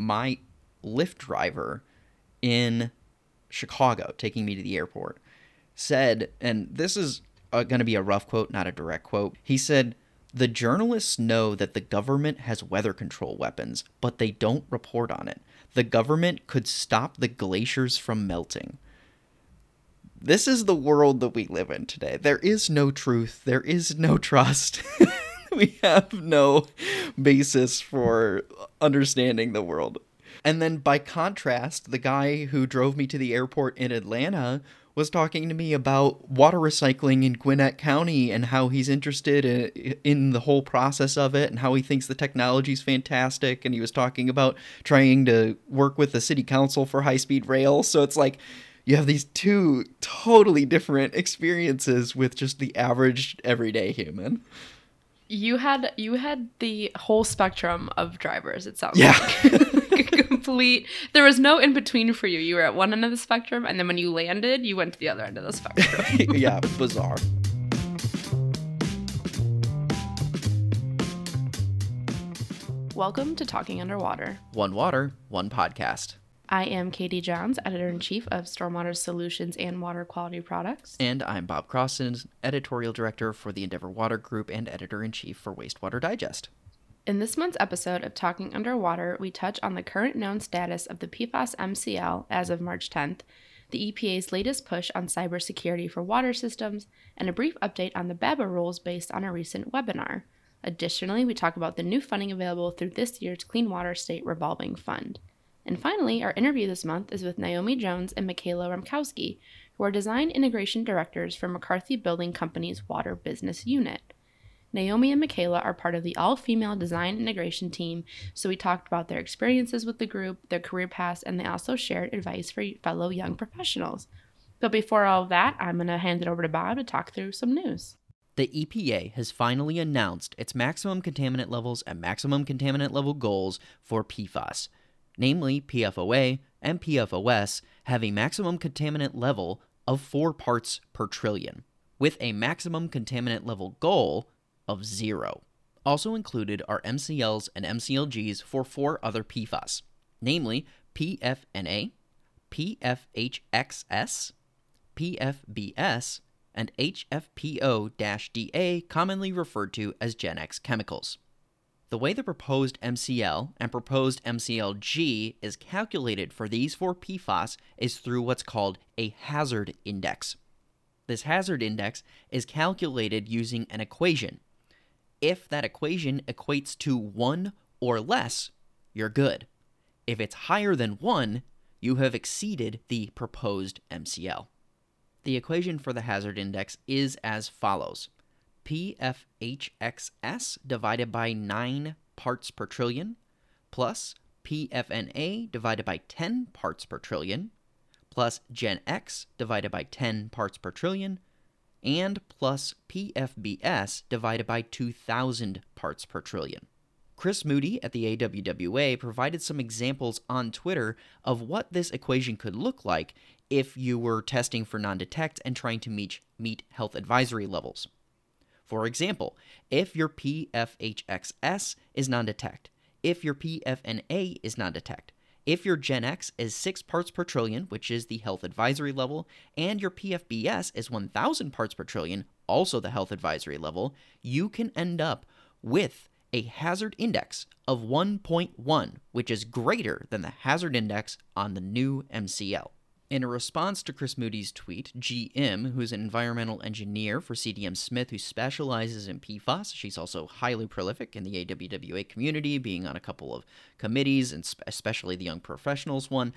my Lyft driver in Chicago, taking me to the airport, said, and this is going to be a rough quote, not a direct quote. He said, The journalists know that the government has weather control weapons, but they don't report on it. The government could stop the glaciers from melting. This is the world that we live in today. There is no truth, there is no trust. we have no basis for understanding the world. And then by contrast, the guy who drove me to the airport in Atlanta was talking to me about water recycling in Gwinnett County and how he's interested in, in the whole process of it and how he thinks the technology is fantastic. And he was talking about trying to work with the city council for high speed rail. So it's like you have these two totally different experiences with just the average everyday human. You had you had the whole spectrum of drivers. It sounds Yeah. like complete. There was no in between for you. You were at one end of the spectrum, and then when you landed, you went to the other end of the spectrum. yeah, bizarre. Welcome to Talking Underwater. One water, one podcast. I am Katie Johns, editor in chief of Stormwater Solutions and Water Quality Products. And I'm Bob Crossen, editorial director for the Endeavor Water Group and editor in chief for Wastewater Digest. In this month's episode of Talking Underwater, we touch on the current known status of the PFAS MCL as of March 10th, the EPA's latest push on cybersecurity for water systems, and a brief update on the BABA rules based on a recent webinar. Additionally, we talk about the new funding available through this year's Clean Water State Revolving Fund. And finally, our interview this month is with Naomi Jones and Michaela Rempkowski, who are design integration directors for McCarthy Building Company's Water Business Unit. Naomi and Michaela are part of the all female design integration team, so we talked about their experiences with the group, their career paths, and they also shared advice for fellow young professionals. But before all of that, I'm going to hand it over to Bob to talk through some news. The EPA has finally announced its maximum contaminant levels and maximum contaminant level goals for PFAS. Namely, PFOA and PFOS have a maximum contaminant level of 4 parts per trillion, with a maximum contaminant level goal of 0. Also included are MCLs and MCLGs for four other PFAS, namely PFNA, PFHXS, PFBS, and HFPO DA, commonly referred to as Gen X chemicals. The way the proposed MCL and proposed MCLG is calculated for these four PFAS is through what's called a hazard index. This hazard index is calculated using an equation. If that equation equates to 1 or less, you're good. If it's higher than 1, you have exceeded the proposed MCL. The equation for the hazard index is as follows PFHXS divided by 9 parts per trillion plus PFNA divided by 10 parts per trillion plus Gen X divided by 10 parts per trillion and plus PFBS divided by 2,000 parts per trillion. Chris Moody at the AWWA provided some examples on Twitter of what this equation could look like if you were testing for non detect and trying to meet, meet health advisory levels. For example, if your PFHXS is non detect, if your PFNA is non detect, if your Gen X is 6 parts per trillion, which is the health advisory level, and your PFBS is 1000 parts per trillion, also the health advisory level, you can end up with a hazard index of 1.1, which is greater than the hazard index on the new MCL. In a response to Chris Moody's tweet, GM, who's an environmental engineer for CDM Smith who specializes in PFAS, she's also highly prolific in the AWWA community, being on a couple of committees, and especially the Young Professionals one,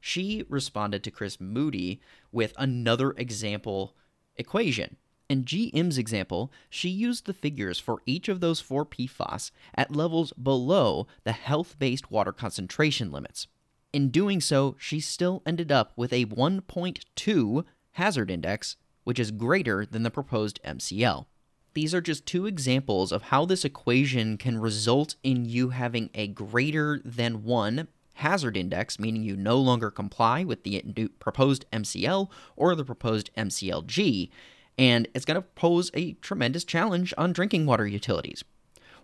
she responded to Chris Moody with another example equation. In GM's example, she used the figures for each of those four PFAS at levels below the health based water concentration limits. In doing so, she still ended up with a 1.2 hazard index, which is greater than the proposed MCL. These are just two examples of how this equation can result in you having a greater than 1 hazard index, meaning you no longer comply with the proposed MCL or the proposed MCLG, and it's going to pose a tremendous challenge on drinking water utilities.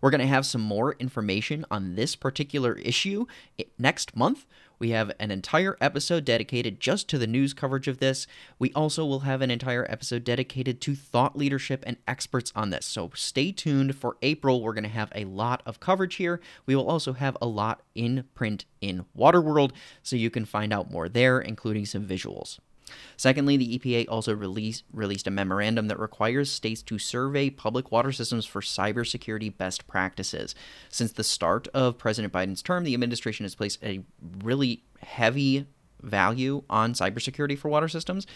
We're going to have some more information on this particular issue eh, next month. We have an entire episode dedicated just to the news coverage of this. We also will have an entire episode dedicated to thought leadership and experts on this. So stay tuned for April. We're going to have a lot of coverage here. We will also have a lot in print in Waterworld, so you can find out more there, including some visuals. Secondly, the EPA also release, released a memorandum that requires states to survey public water systems for cybersecurity best practices. Since the start of President Biden's term, the administration has placed a really heavy value on cybersecurity for water systems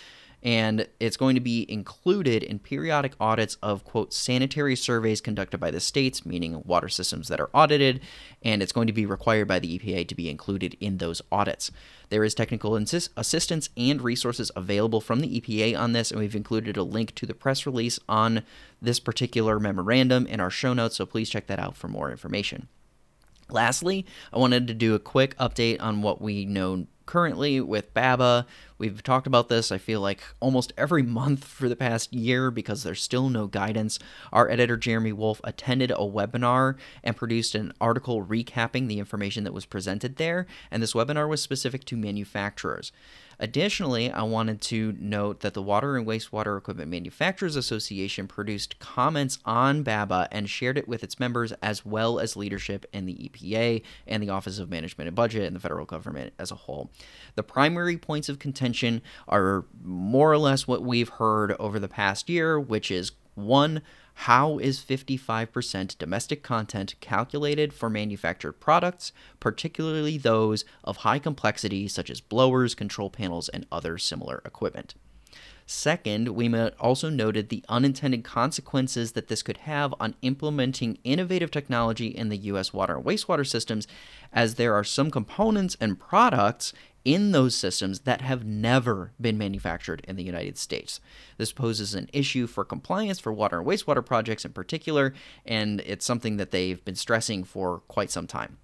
and it's going to be included in periodic audits of quote sanitary surveys conducted by the states meaning water systems that are audited and it's going to be required by the EPA to be included in those audits. There is technical insist- assistance and resources available from the EPA on this and we've included a link to the press release on this particular memorandum in our show notes so please check that out for more information. Lastly, I wanted to do a quick update on what we know currently with BABA. We've talked about this, I feel like, almost every month for the past year because there's still no guidance. Our editor, Jeremy Wolf, attended a webinar and produced an article recapping the information that was presented there, and this webinar was specific to manufacturers. Additionally, I wanted to note that the Water and Wastewater Equipment Manufacturers Association produced comments on BABA and shared it with its members as well as leadership in the EPA and the Office of Management and Budget and the federal government as a whole. The primary points of contention are more or less what we've heard over the past year, which is one, how is 55% domestic content calculated for manufactured products, particularly those of high complexity such as blowers, control panels, and other similar equipment? Second, we also noted the unintended consequences that this could have on implementing innovative technology in the U.S. water and wastewater systems, as there are some components and products in those systems that have never been manufactured in the United States. This poses an issue for compliance for water and wastewater projects in particular, and it's something that they've been stressing for quite some time.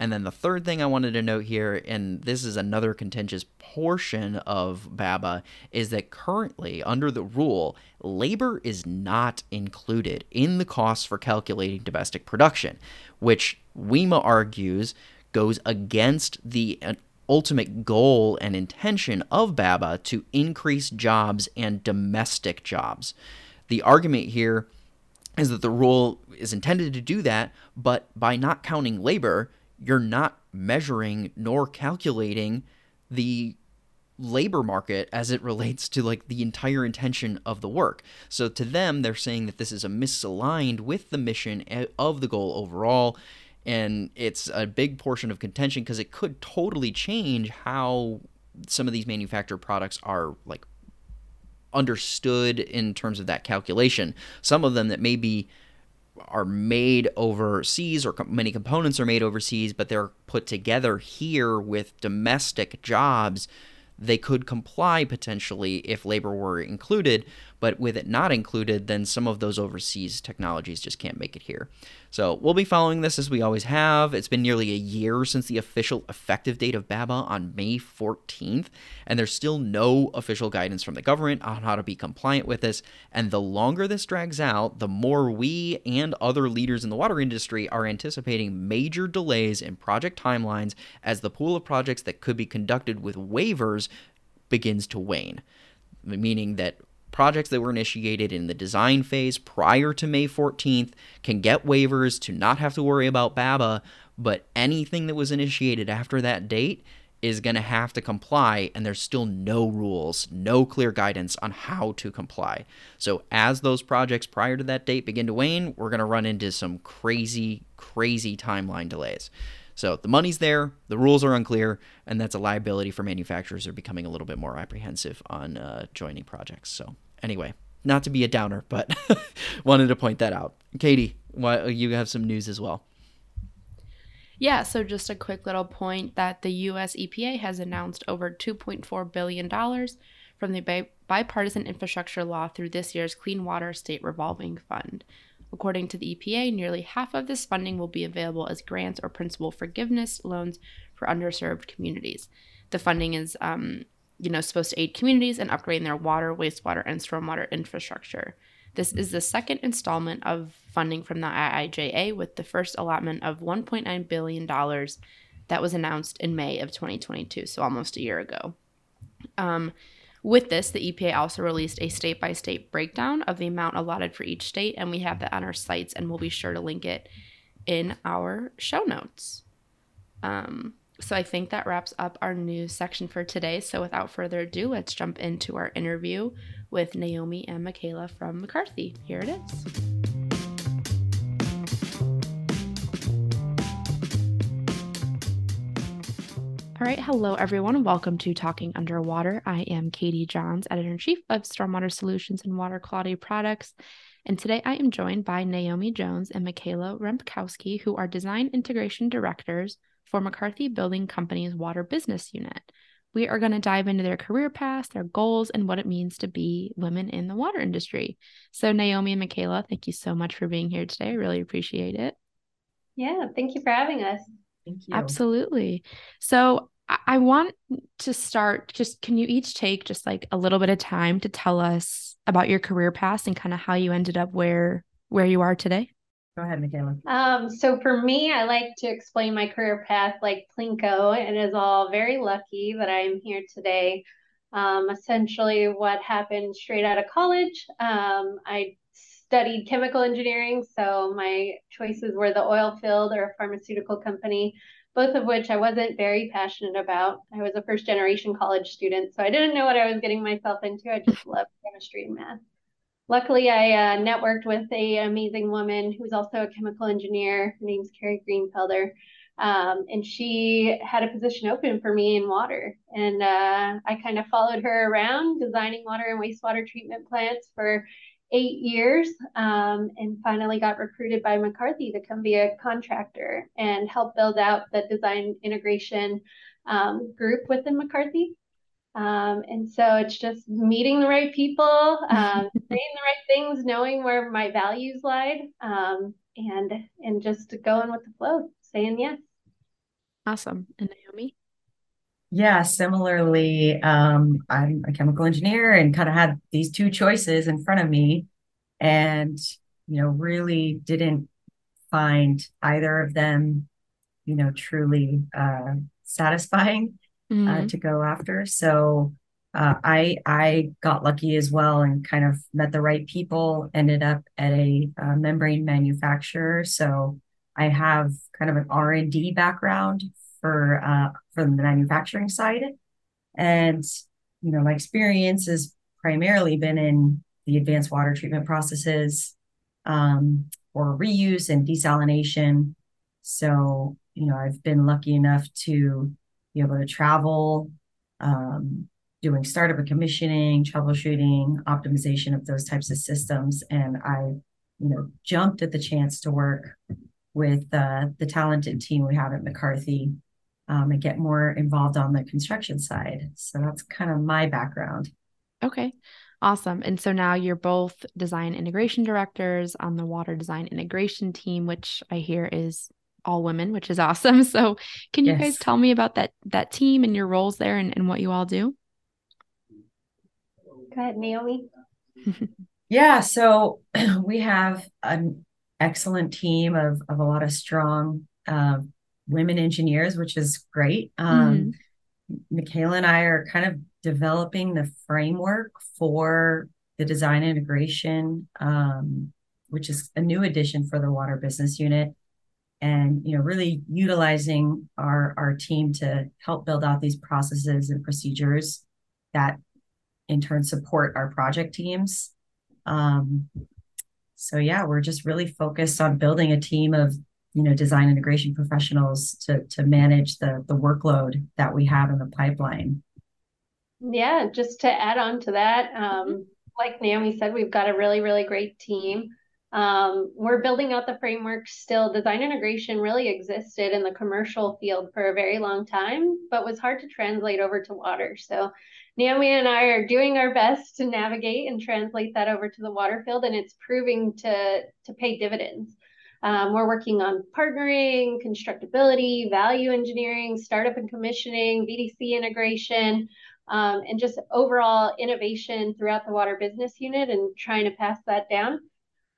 And then the third thing I wanted to note here, and this is another contentious portion of BABA, is that currently, under the rule, labor is not included in the costs for calculating domestic production, which WWEMA argues goes against the uh, ultimate goal and intention of BABA to increase jobs and domestic jobs. The argument here is that the rule is intended to do that, but by not counting labor, you're not measuring nor calculating the labor market as it relates to like the entire intention of the work. So to them, they're saying that this is a misaligned with the mission eh, of the goal overall and it's a big portion of contention because it could totally change how some of these manufactured products are like understood in terms of that calculation. Some of them that maybe are made overseas or many components are made overseas, but they're put together here with domestic jobs they could comply potentially if labor were included, but with it not included, then some of those overseas technologies just can't make it here. So we'll be following this as we always have. It's been nearly a year since the official effective date of BABA on May 14th, and there's still no official guidance from the government on how to be compliant with this. And the longer this drags out, the more we and other leaders in the water industry are anticipating major delays in project timelines as the pool of projects that could be conducted with waivers begins to wane. Meaning that projects that were initiated in the design phase prior to May 14th can get waivers to not have to worry about BABA, but anything that was initiated after that date is going to have to comply, and there's still no rules, no clear guidance on how to comply. So, as those projects prior to that date begin to wane, we're going to run into some crazy, crazy timeline delays. So the money's there, the rules are unclear, and that's a liability for manufacturers are becoming a little bit more apprehensive on uh, joining projects. So anyway, not to be a downer, but wanted to point that out. Katie, why, you have some news as well. Yeah, so just a quick little point that the US EPA has announced over $2.4 billion from the bipartisan infrastructure law through this year's Clean Water State Revolving Fund. According to the EPA, nearly half of this funding will be available as grants or principal forgiveness loans for underserved communities. The funding is, um, you know, supposed to aid communities in upgrading their water, wastewater, and stormwater infrastructure. This is the second installment of funding from the IIJA, with the first allotment of $1.9 billion that was announced in May of 2022, so almost a year ago. Um, with this, the EPA also released a state by state breakdown of the amount allotted for each state, and we have that on our sites, and we'll be sure to link it in our show notes. Um, so I think that wraps up our news section for today. So without further ado, let's jump into our interview with Naomi and Michaela from McCarthy. Here it is. All right, hello everyone. Welcome to Talking Underwater. I am Katie Johns, editor in chief of Stormwater Solutions and Water Quality Products. And today I am joined by Naomi Jones and Michaela Rempkowski, who are design integration directors for McCarthy Building Company's water business unit. We are going to dive into their career paths, their goals, and what it means to be women in the water industry. So, Naomi and Michaela, thank you so much for being here today. I really appreciate it. Yeah, thank you for having us. Thank you. Absolutely. So I want to start just can you each take just like a little bit of time to tell us about your career path and kind of how you ended up where where you are today? Go ahead, Michaela. Um, so for me, I like to explain my career path like Plinko. And is all very lucky that I am here today. Um, essentially, what happened straight out of college, um, I studied chemical engineering. So my choices were the oil field or a pharmaceutical company, both of which I wasn't very passionate about. I was a first generation college student, so I didn't know what I was getting myself into. I just loved chemistry and math. Luckily, I uh, networked with a amazing woman who's also a chemical engineer. Her name's Carrie Greenfelder. Um, and she had a position open for me in water. And uh, I kind of followed her around designing water and wastewater treatment plants for eight years um, and finally got recruited by McCarthy to come be a contractor and help build out the design integration um, group within McCarthy. Um, and so it's just meeting the right people, um, saying the right things, knowing where my values lied, um, and and just going with the flow, saying yes. Awesome. And Naomi? Yeah, similarly, um, I'm a chemical engineer and kind of had these two choices in front of me and, you know, really didn't find either of them, you know, truly uh, satisfying mm-hmm. uh, to go after. So uh, I I got lucky as well and kind of met the right people. Ended up at a, a membrane manufacturer, so I have kind of an R and D background for uh, from the manufacturing side. And, you know, my experience has primarily been in the advanced water treatment processes um, or reuse and desalination. So, you know, I've been lucky enough to be able to travel, um, doing startup and commissioning, troubleshooting, optimization of those types of systems. And I, you know, jumped at the chance to work with uh, the talented team we have at McCarthy um, and get more involved on the construction side. So that's kind of my background. Okay. Awesome. And so now you're both design integration directors on the water design integration team, which I hear is all women, which is awesome. So can you yes. guys tell me about that that team and your roles there and, and what you all do? Go ahead, Naomi. yeah, so we have an excellent team of, of a lot of strong uh, women engineers, which is great. Um, mm-hmm. Michaela and I are kind of developing the framework for the design integration, um, which is a new addition for the water business unit. And you know, really utilizing our our team to help build out these processes and procedures that in turn support our project teams. Um, so yeah, we're just really focused on building a team of you know design integration professionals to to manage the the workload that we have in the pipeline yeah just to add on to that um, mm-hmm. like naomi said we've got a really really great team um, we're building out the framework still design integration really existed in the commercial field for a very long time but was hard to translate over to water so naomi and i are doing our best to navigate and translate that over to the water field and it's proving to to pay dividends um, we're working on partnering, constructability, value engineering, startup and commissioning, BDC integration. um, and just overall innovation throughout the water business unit and trying to pass that down.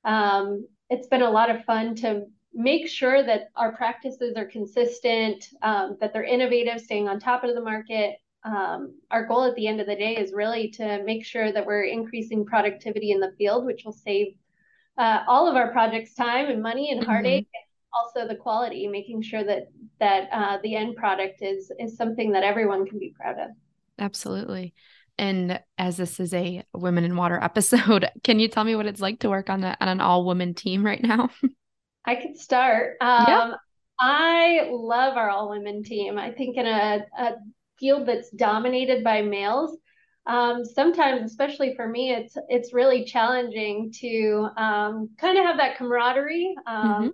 Um, it's been a lot of fun to make sure that our practices are consistent, um, that they're innovative, staying on top of the market. Um, our goal at the end of the day is really to make sure that we're increasing productivity in the field, which will save uh, all of our projects time and money and heartache, mm-hmm. and also the quality, making sure that that uh, the end product is is something that everyone can be proud of. Absolutely. And as this is a women in water episode, can you tell me what it's like to work on, the, on an all women team right now? I could start. Um, yeah. I love our all women team. I think in a, a field that's dominated by males, um, sometimes, especially for me, it's it's really challenging to um, kind of have that camaraderie um, mm-hmm.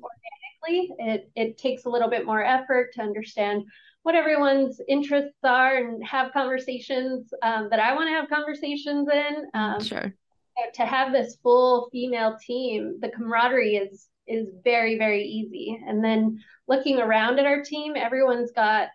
organically. It it takes a little bit more effort to understand what everyone's interests are and have conversations um, that I want to have conversations in. Um, sure. To have this full female team, the camaraderie is is very very easy. And then looking around at our team, everyone's got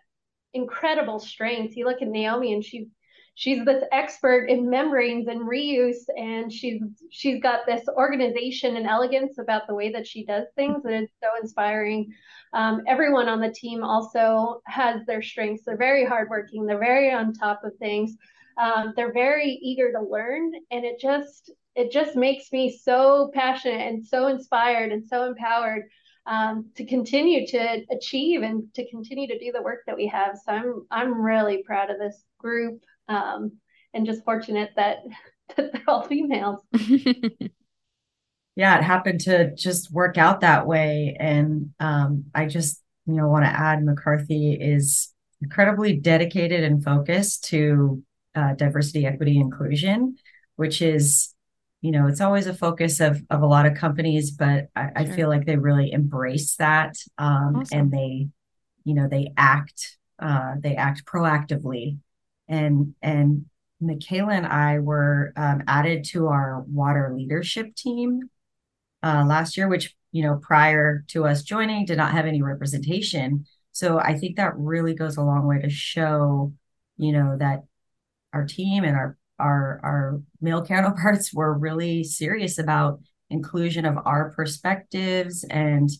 incredible strengths. You look at Naomi, and she she's this expert in membranes and reuse and she's she's got this organization and elegance about the way that she does things that is so inspiring. Um, everyone on the team also has their strengths. They're very hardworking. They're very on top of things. Um, they're very eager to learn and it just it just makes me so passionate and so inspired and so empowered um, to continue to achieve and to continue to do the work that we have. So i'm i'm really proud of this group um, and just fortunate that, that they're all females. yeah, it happened to just work out that way. And um, I just, you know, want to add McCarthy is incredibly dedicated and focused to uh, diversity, equity, inclusion, which is, you know, it's always a focus of of a lot of companies, but I, sure. I feel like they really embrace that um, awesome. and they, you know, they act uh, they act proactively and and Michaela and I were um, added to our water leadership team uh, last year, which you know prior to us joining did not have any representation. So I think that really goes a long way to show, you know, that our team and our our our male counterparts were really serious about inclusion of our perspectives and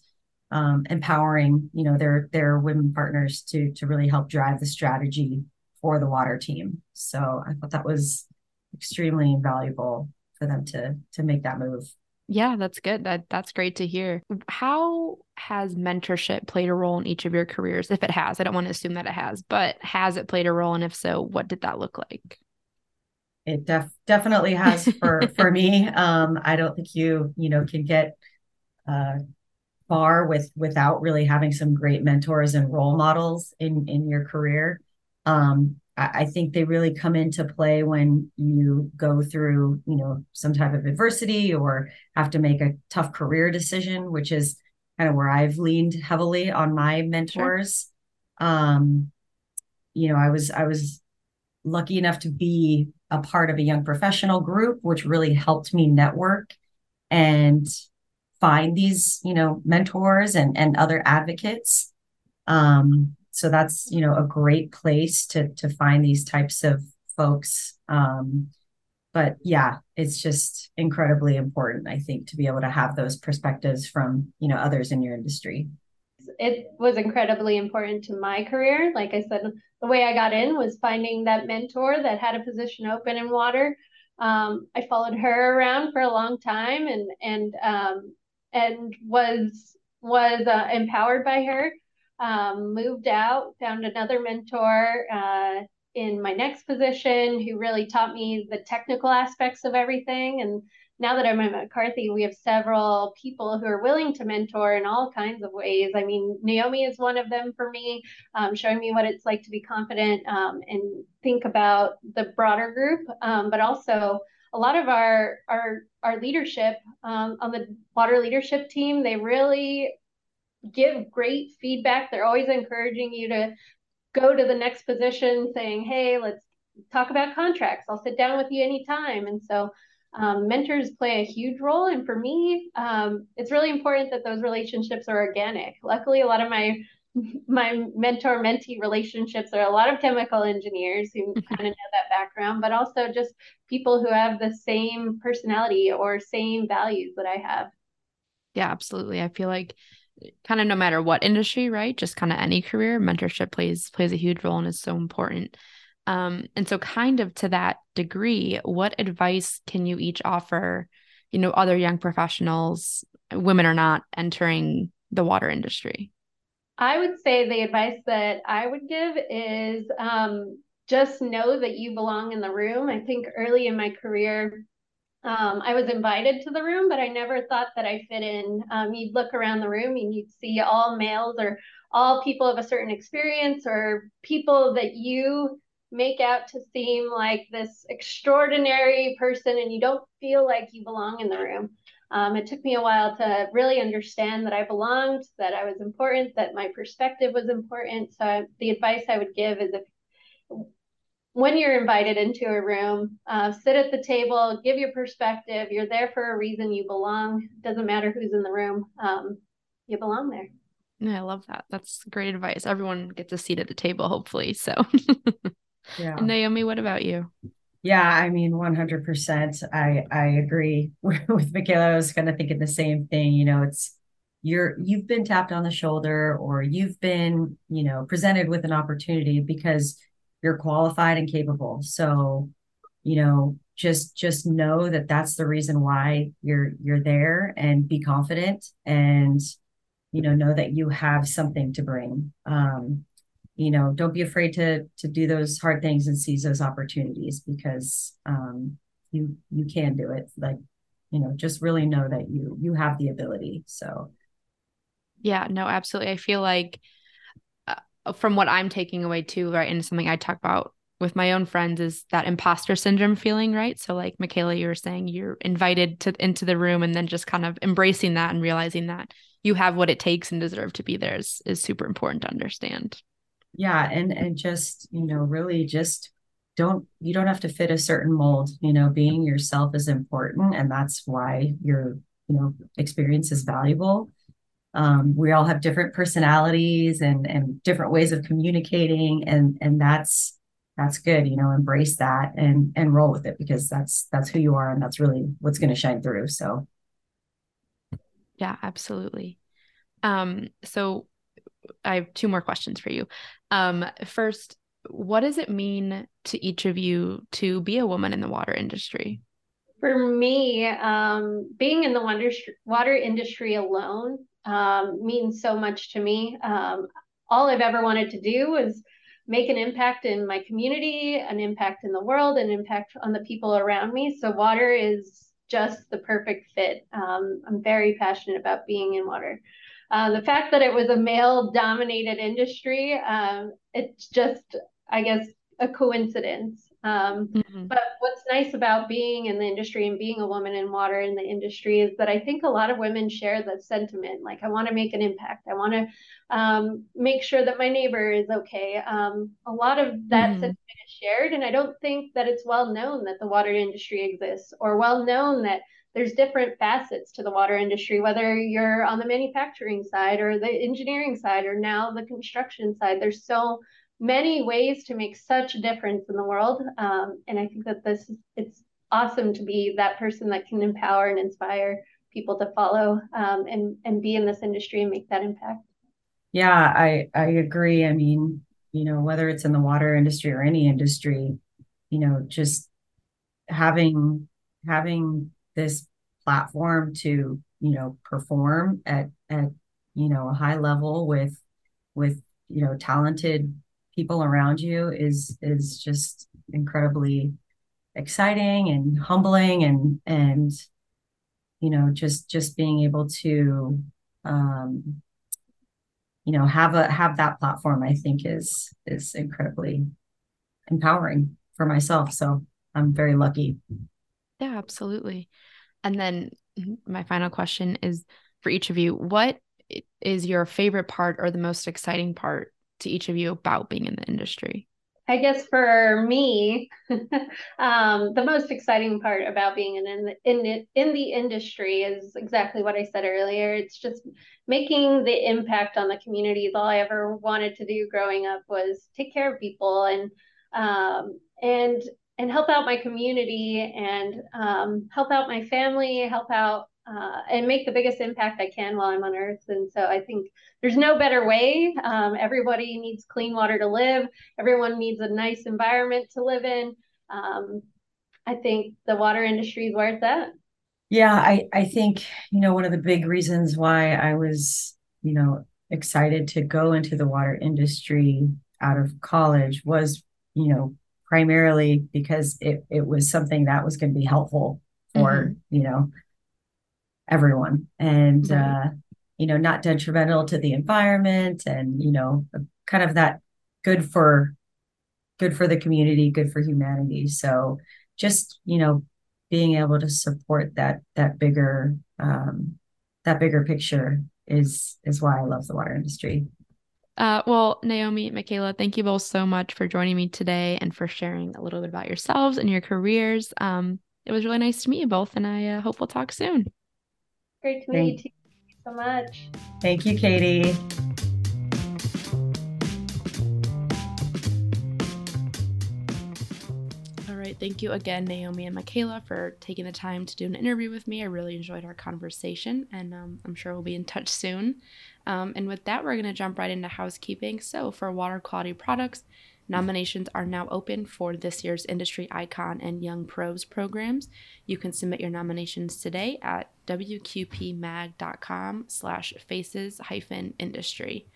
um, empowering, you know, their their women partners to to really help drive the strategy for the water team. So I thought that was extremely valuable for them to to make that move. Yeah, that's good. That that's great to hear. How has mentorship played a role in each of your careers? If it has, I don't want to assume that it has, but has it played a role? And if so, what did that look like? It def- definitely has for for me. Um, I don't think you you know can get uh, far with without really having some great mentors and role models in in your career. Um, I, I think they really come into play when you go through, you know, some type of adversity or have to make a tough career decision, which is kind of where I've leaned heavily on my mentors. Sure. Um, you know, I was I was lucky enough to be a part of a young professional group, which really helped me network and find these, you know, mentors and and other advocates. Um, so that's you know a great place to to find these types of folks. Um, but yeah it's just incredibly important i think to be able to have those perspectives from you know others in your industry. It was incredibly important to my career. Like i said the way i got in was finding that mentor that had a position open in water. Um, i followed her around for a long time and and um, and was was uh, empowered by her um, moved out, found another mentor uh, in my next position who really taught me the technical aspects of everything. And now that I'm at McCarthy, we have several people who are willing to mentor in all kinds of ways. I mean, Naomi is one of them for me, um, showing me what it's like to be confident um, and think about the broader group, um, but also a lot of our our our leadership um, on the water leadership team. They really give great feedback. They're always encouraging you to go to the next position saying, hey, let's talk about contracts. I'll sit down with you anytime. And so um, mentors play a huge role. And for me, um, it's really important that those relationships are organic. Luckily, a lot of my my mentor mentee relationships are a lot of chemical engineers who kind of know that background, but also just people who have the same personality or same values that I have. Yeah, absolutely. I feel like kind of no matter what industry, right? Just kind of any career, mentorship plays plays a huge role and is so important. Um, and so kind of to that degree, what advice can you each offer, you know, other young professionals, women or not, entering the water industry? I would say the advice that I would give is um, just know that you belong in the room. I think early in my career, um, I was invited to the room, but I never thought that I fit in. Um, you'd look around the room and you'd see all males or all people of a certain experience or people that you make out to seem like this extraordinary person and you don't feel like you belong in the room. Um, it took me a while to really understand that I belonged, that I was important, that my perspective was important. So I, the advice I would give is if when you're invited into a room, uh, sit at the table, give your perspective. You're there for a reason. You belong. Doesn't matter who's in the room. Um, you belong there. Yeah, I love that. That's great advice. Everyone gets a seat at the table, hopefully. So, yeah. And Naomi, what about you? Yeah, I mean, 100%. I I agree with Michaela. I was kind of thinking the same thing. You know, it's you're you've been tapped on the shoulder or you've been, you know, presented with an opportunity because you're qualified and capable. So, you know, just just know that that's the reason why you're you're there and be confident and you know know that you have something to bring. Um you know don't be afraid to to do those hard things and seize those opportunities because um you you can do it. Like you know just really know that you you have the ability. So. Yeah no absolutely. I feel like from what I'm taking away too, right? And something I talk about with my own friends is that imposter syndrome feeling, right? So like Michaela, you were saying you're invited to into the room and then just kind of embracing that and realizing that you have what it takes and deserve to be there is, is super important to understand. Yeah. And and just, you know, really just don't you don't have to fit a certain mold. You know, being yourself is important and that's why your, you know, experience is valuable um, we all have different personalities and and different ways of communicating and and that's that's good you know embrace that and and roll with it because that's that's who you are and that's really what's going to shine through so. Yeah absolutely. Um so i have two more questions for you. Um first what does it mean to each of you to be a woman in the water industry? For me um, being in the water, water industry alone um, means so much to me. Um, all I've ever wanted to do was make an impact in my community, an impact in the world, an impact on the people around me. So water is just the perfect fit. Um, I'm very passionate about being in water. Uh, the fact that it was a male dominated industry, um, it's just, I guess, a coincidence. Um, mm-hmm. But what's nice about being in the industry and being a woman in water in the industry is that I think a lot of women share that sentiment. Like, I want to make an impact. I want to um, make sure that my neighbor is okay. Um, a lot of that mm-hmm. sentiment is shared, and I don't think that it's well known that the water industry exists or well known that there's different facets to the water industry, whether you're on the manufacturing side or the engineering side or now the construction side. There's so many ways to make such a difference in the world. Um, and I think that this it's awesome to be that person that can empower and inspire people to follow um, and and be in this industry and make that impact. Yeah, I I agree. I mean, you know, whether it's in the water industry or any industry, you know, just having having this platform to you know perform at at you know a high level with with you know talented people around you is is just incredibly exciting and humbling and and you know just just being able to um you know have a have that platform i think is is incredibly empowering for myself. So i'm very lucky. Yeah absolutely. And then my final question is for each of you what is your favorite part or the most exciting part to each of you about being in the industry? I guess for me, um, the most exciting part about being in, in, in, in the industry is exactly what I said earlier. It's just making the impact on the communities. All I ever wanted to do growing up was take care of people and um, and and help out my community and um, help out my family, help out uh, and make the biggest impact I can while I'm on Earth. And so I think there's no better way. Um, everybody needs clean water to live. Everyone needs a nice environment to live in. Um, I think the water industry is where it's at. Yeah, I, I think, you know, one of the big reasons why I was, you know, excited to go into the water industry out of college was, you know, primarily because it, it was something that was going to be helpful for, mm-hmm. you know, everyone and right. uh you know not detrimental to the environment and you know kind of that good for good for the community good for humanity so just you know being able to support that that bigger um that bigger picture is is why i love the water industry uh, well, Naomi, Michaela, thank you both so much for joining me today and for sharing a little bit about yourselves and your careers. Um, it was really nice to meet you both, and I uh, hope we'll talk soon. Great to meet Thank you. Thank you so much. Thank you, Katie. All right. Thank you again, Naomi and Michaela, for taking the time to do an interview with me. I really enjoyed our conversation, and um, I'm sure we'll be in touch soon. Um, and with that, we're going to jump right into housekeeping. So, for water quality products, Nominations are now open for this year's Industry Icon and Young Pros programs. You can submit your nominations today at wqpmag.com slash faces hyphen industry.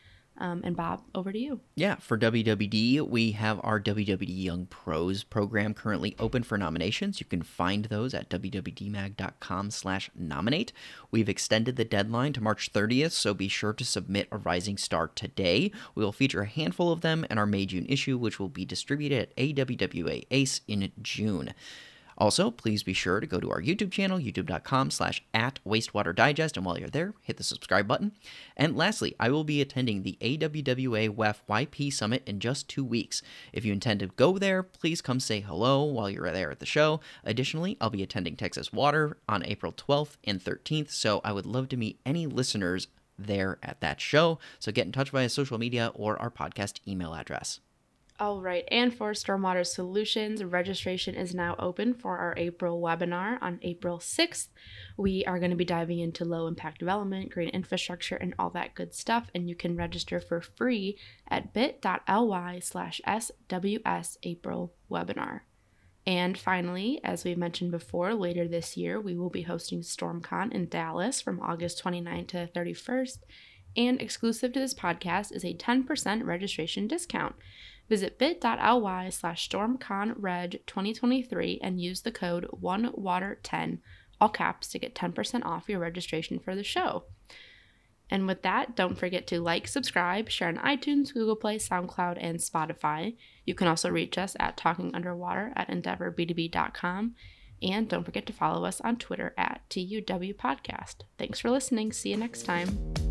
Um, and Bob, over to you. Yeah, for WWD, we have our WWD Young Pros program currently open for nominations. You can find those at wwdmag.com slash nominate. We've extended the deadline to March 30th, so be sure to submit a Rising Star today. We will feature a handful of them in our May June issue, which will be distributed at AWWA ACE in June. Also, please be sure to go to our YouTube channel, youtube.com slash at wastewater digest, and while you're there, hit the subscribe button. And lastly, I will be attending the AWWA WEF YP Summit in just two weeks. If you intend to go there, please come say hello while you're there at the show. Additionally, I'll be attending Texas Water on April 12th and 13th, so I would love to meet any listeners there at that show. So get in touch via social media or our podcast email address. All right, and for Stormwater Solutions, registration is now open for our April webinar on April 6th. We are going to be diving into low impact development, green infrastructure, and all that good stuff. And you can register for free at bit.ly slash SWS April webinar. And finally, as we've mentioned before, later this year, we will be hosting StormCon in Dallas from August 29th to 31st. And exclusive to this podcast is a 10% registration discount. Visit bit.ly slash stormconreg2023 and use the code ONEWATER10, all caps, to get 10% off your registration for the show. And with that, don't forget to like, subscribe, share on iTunes, Google Play, SoundCloud, and Spotify. You can also reach us at Talking Underwater at EndeavorB2B.com. And don't forget to follow us on Twitter at TUW Podcast. Thanks for listening. See you next time.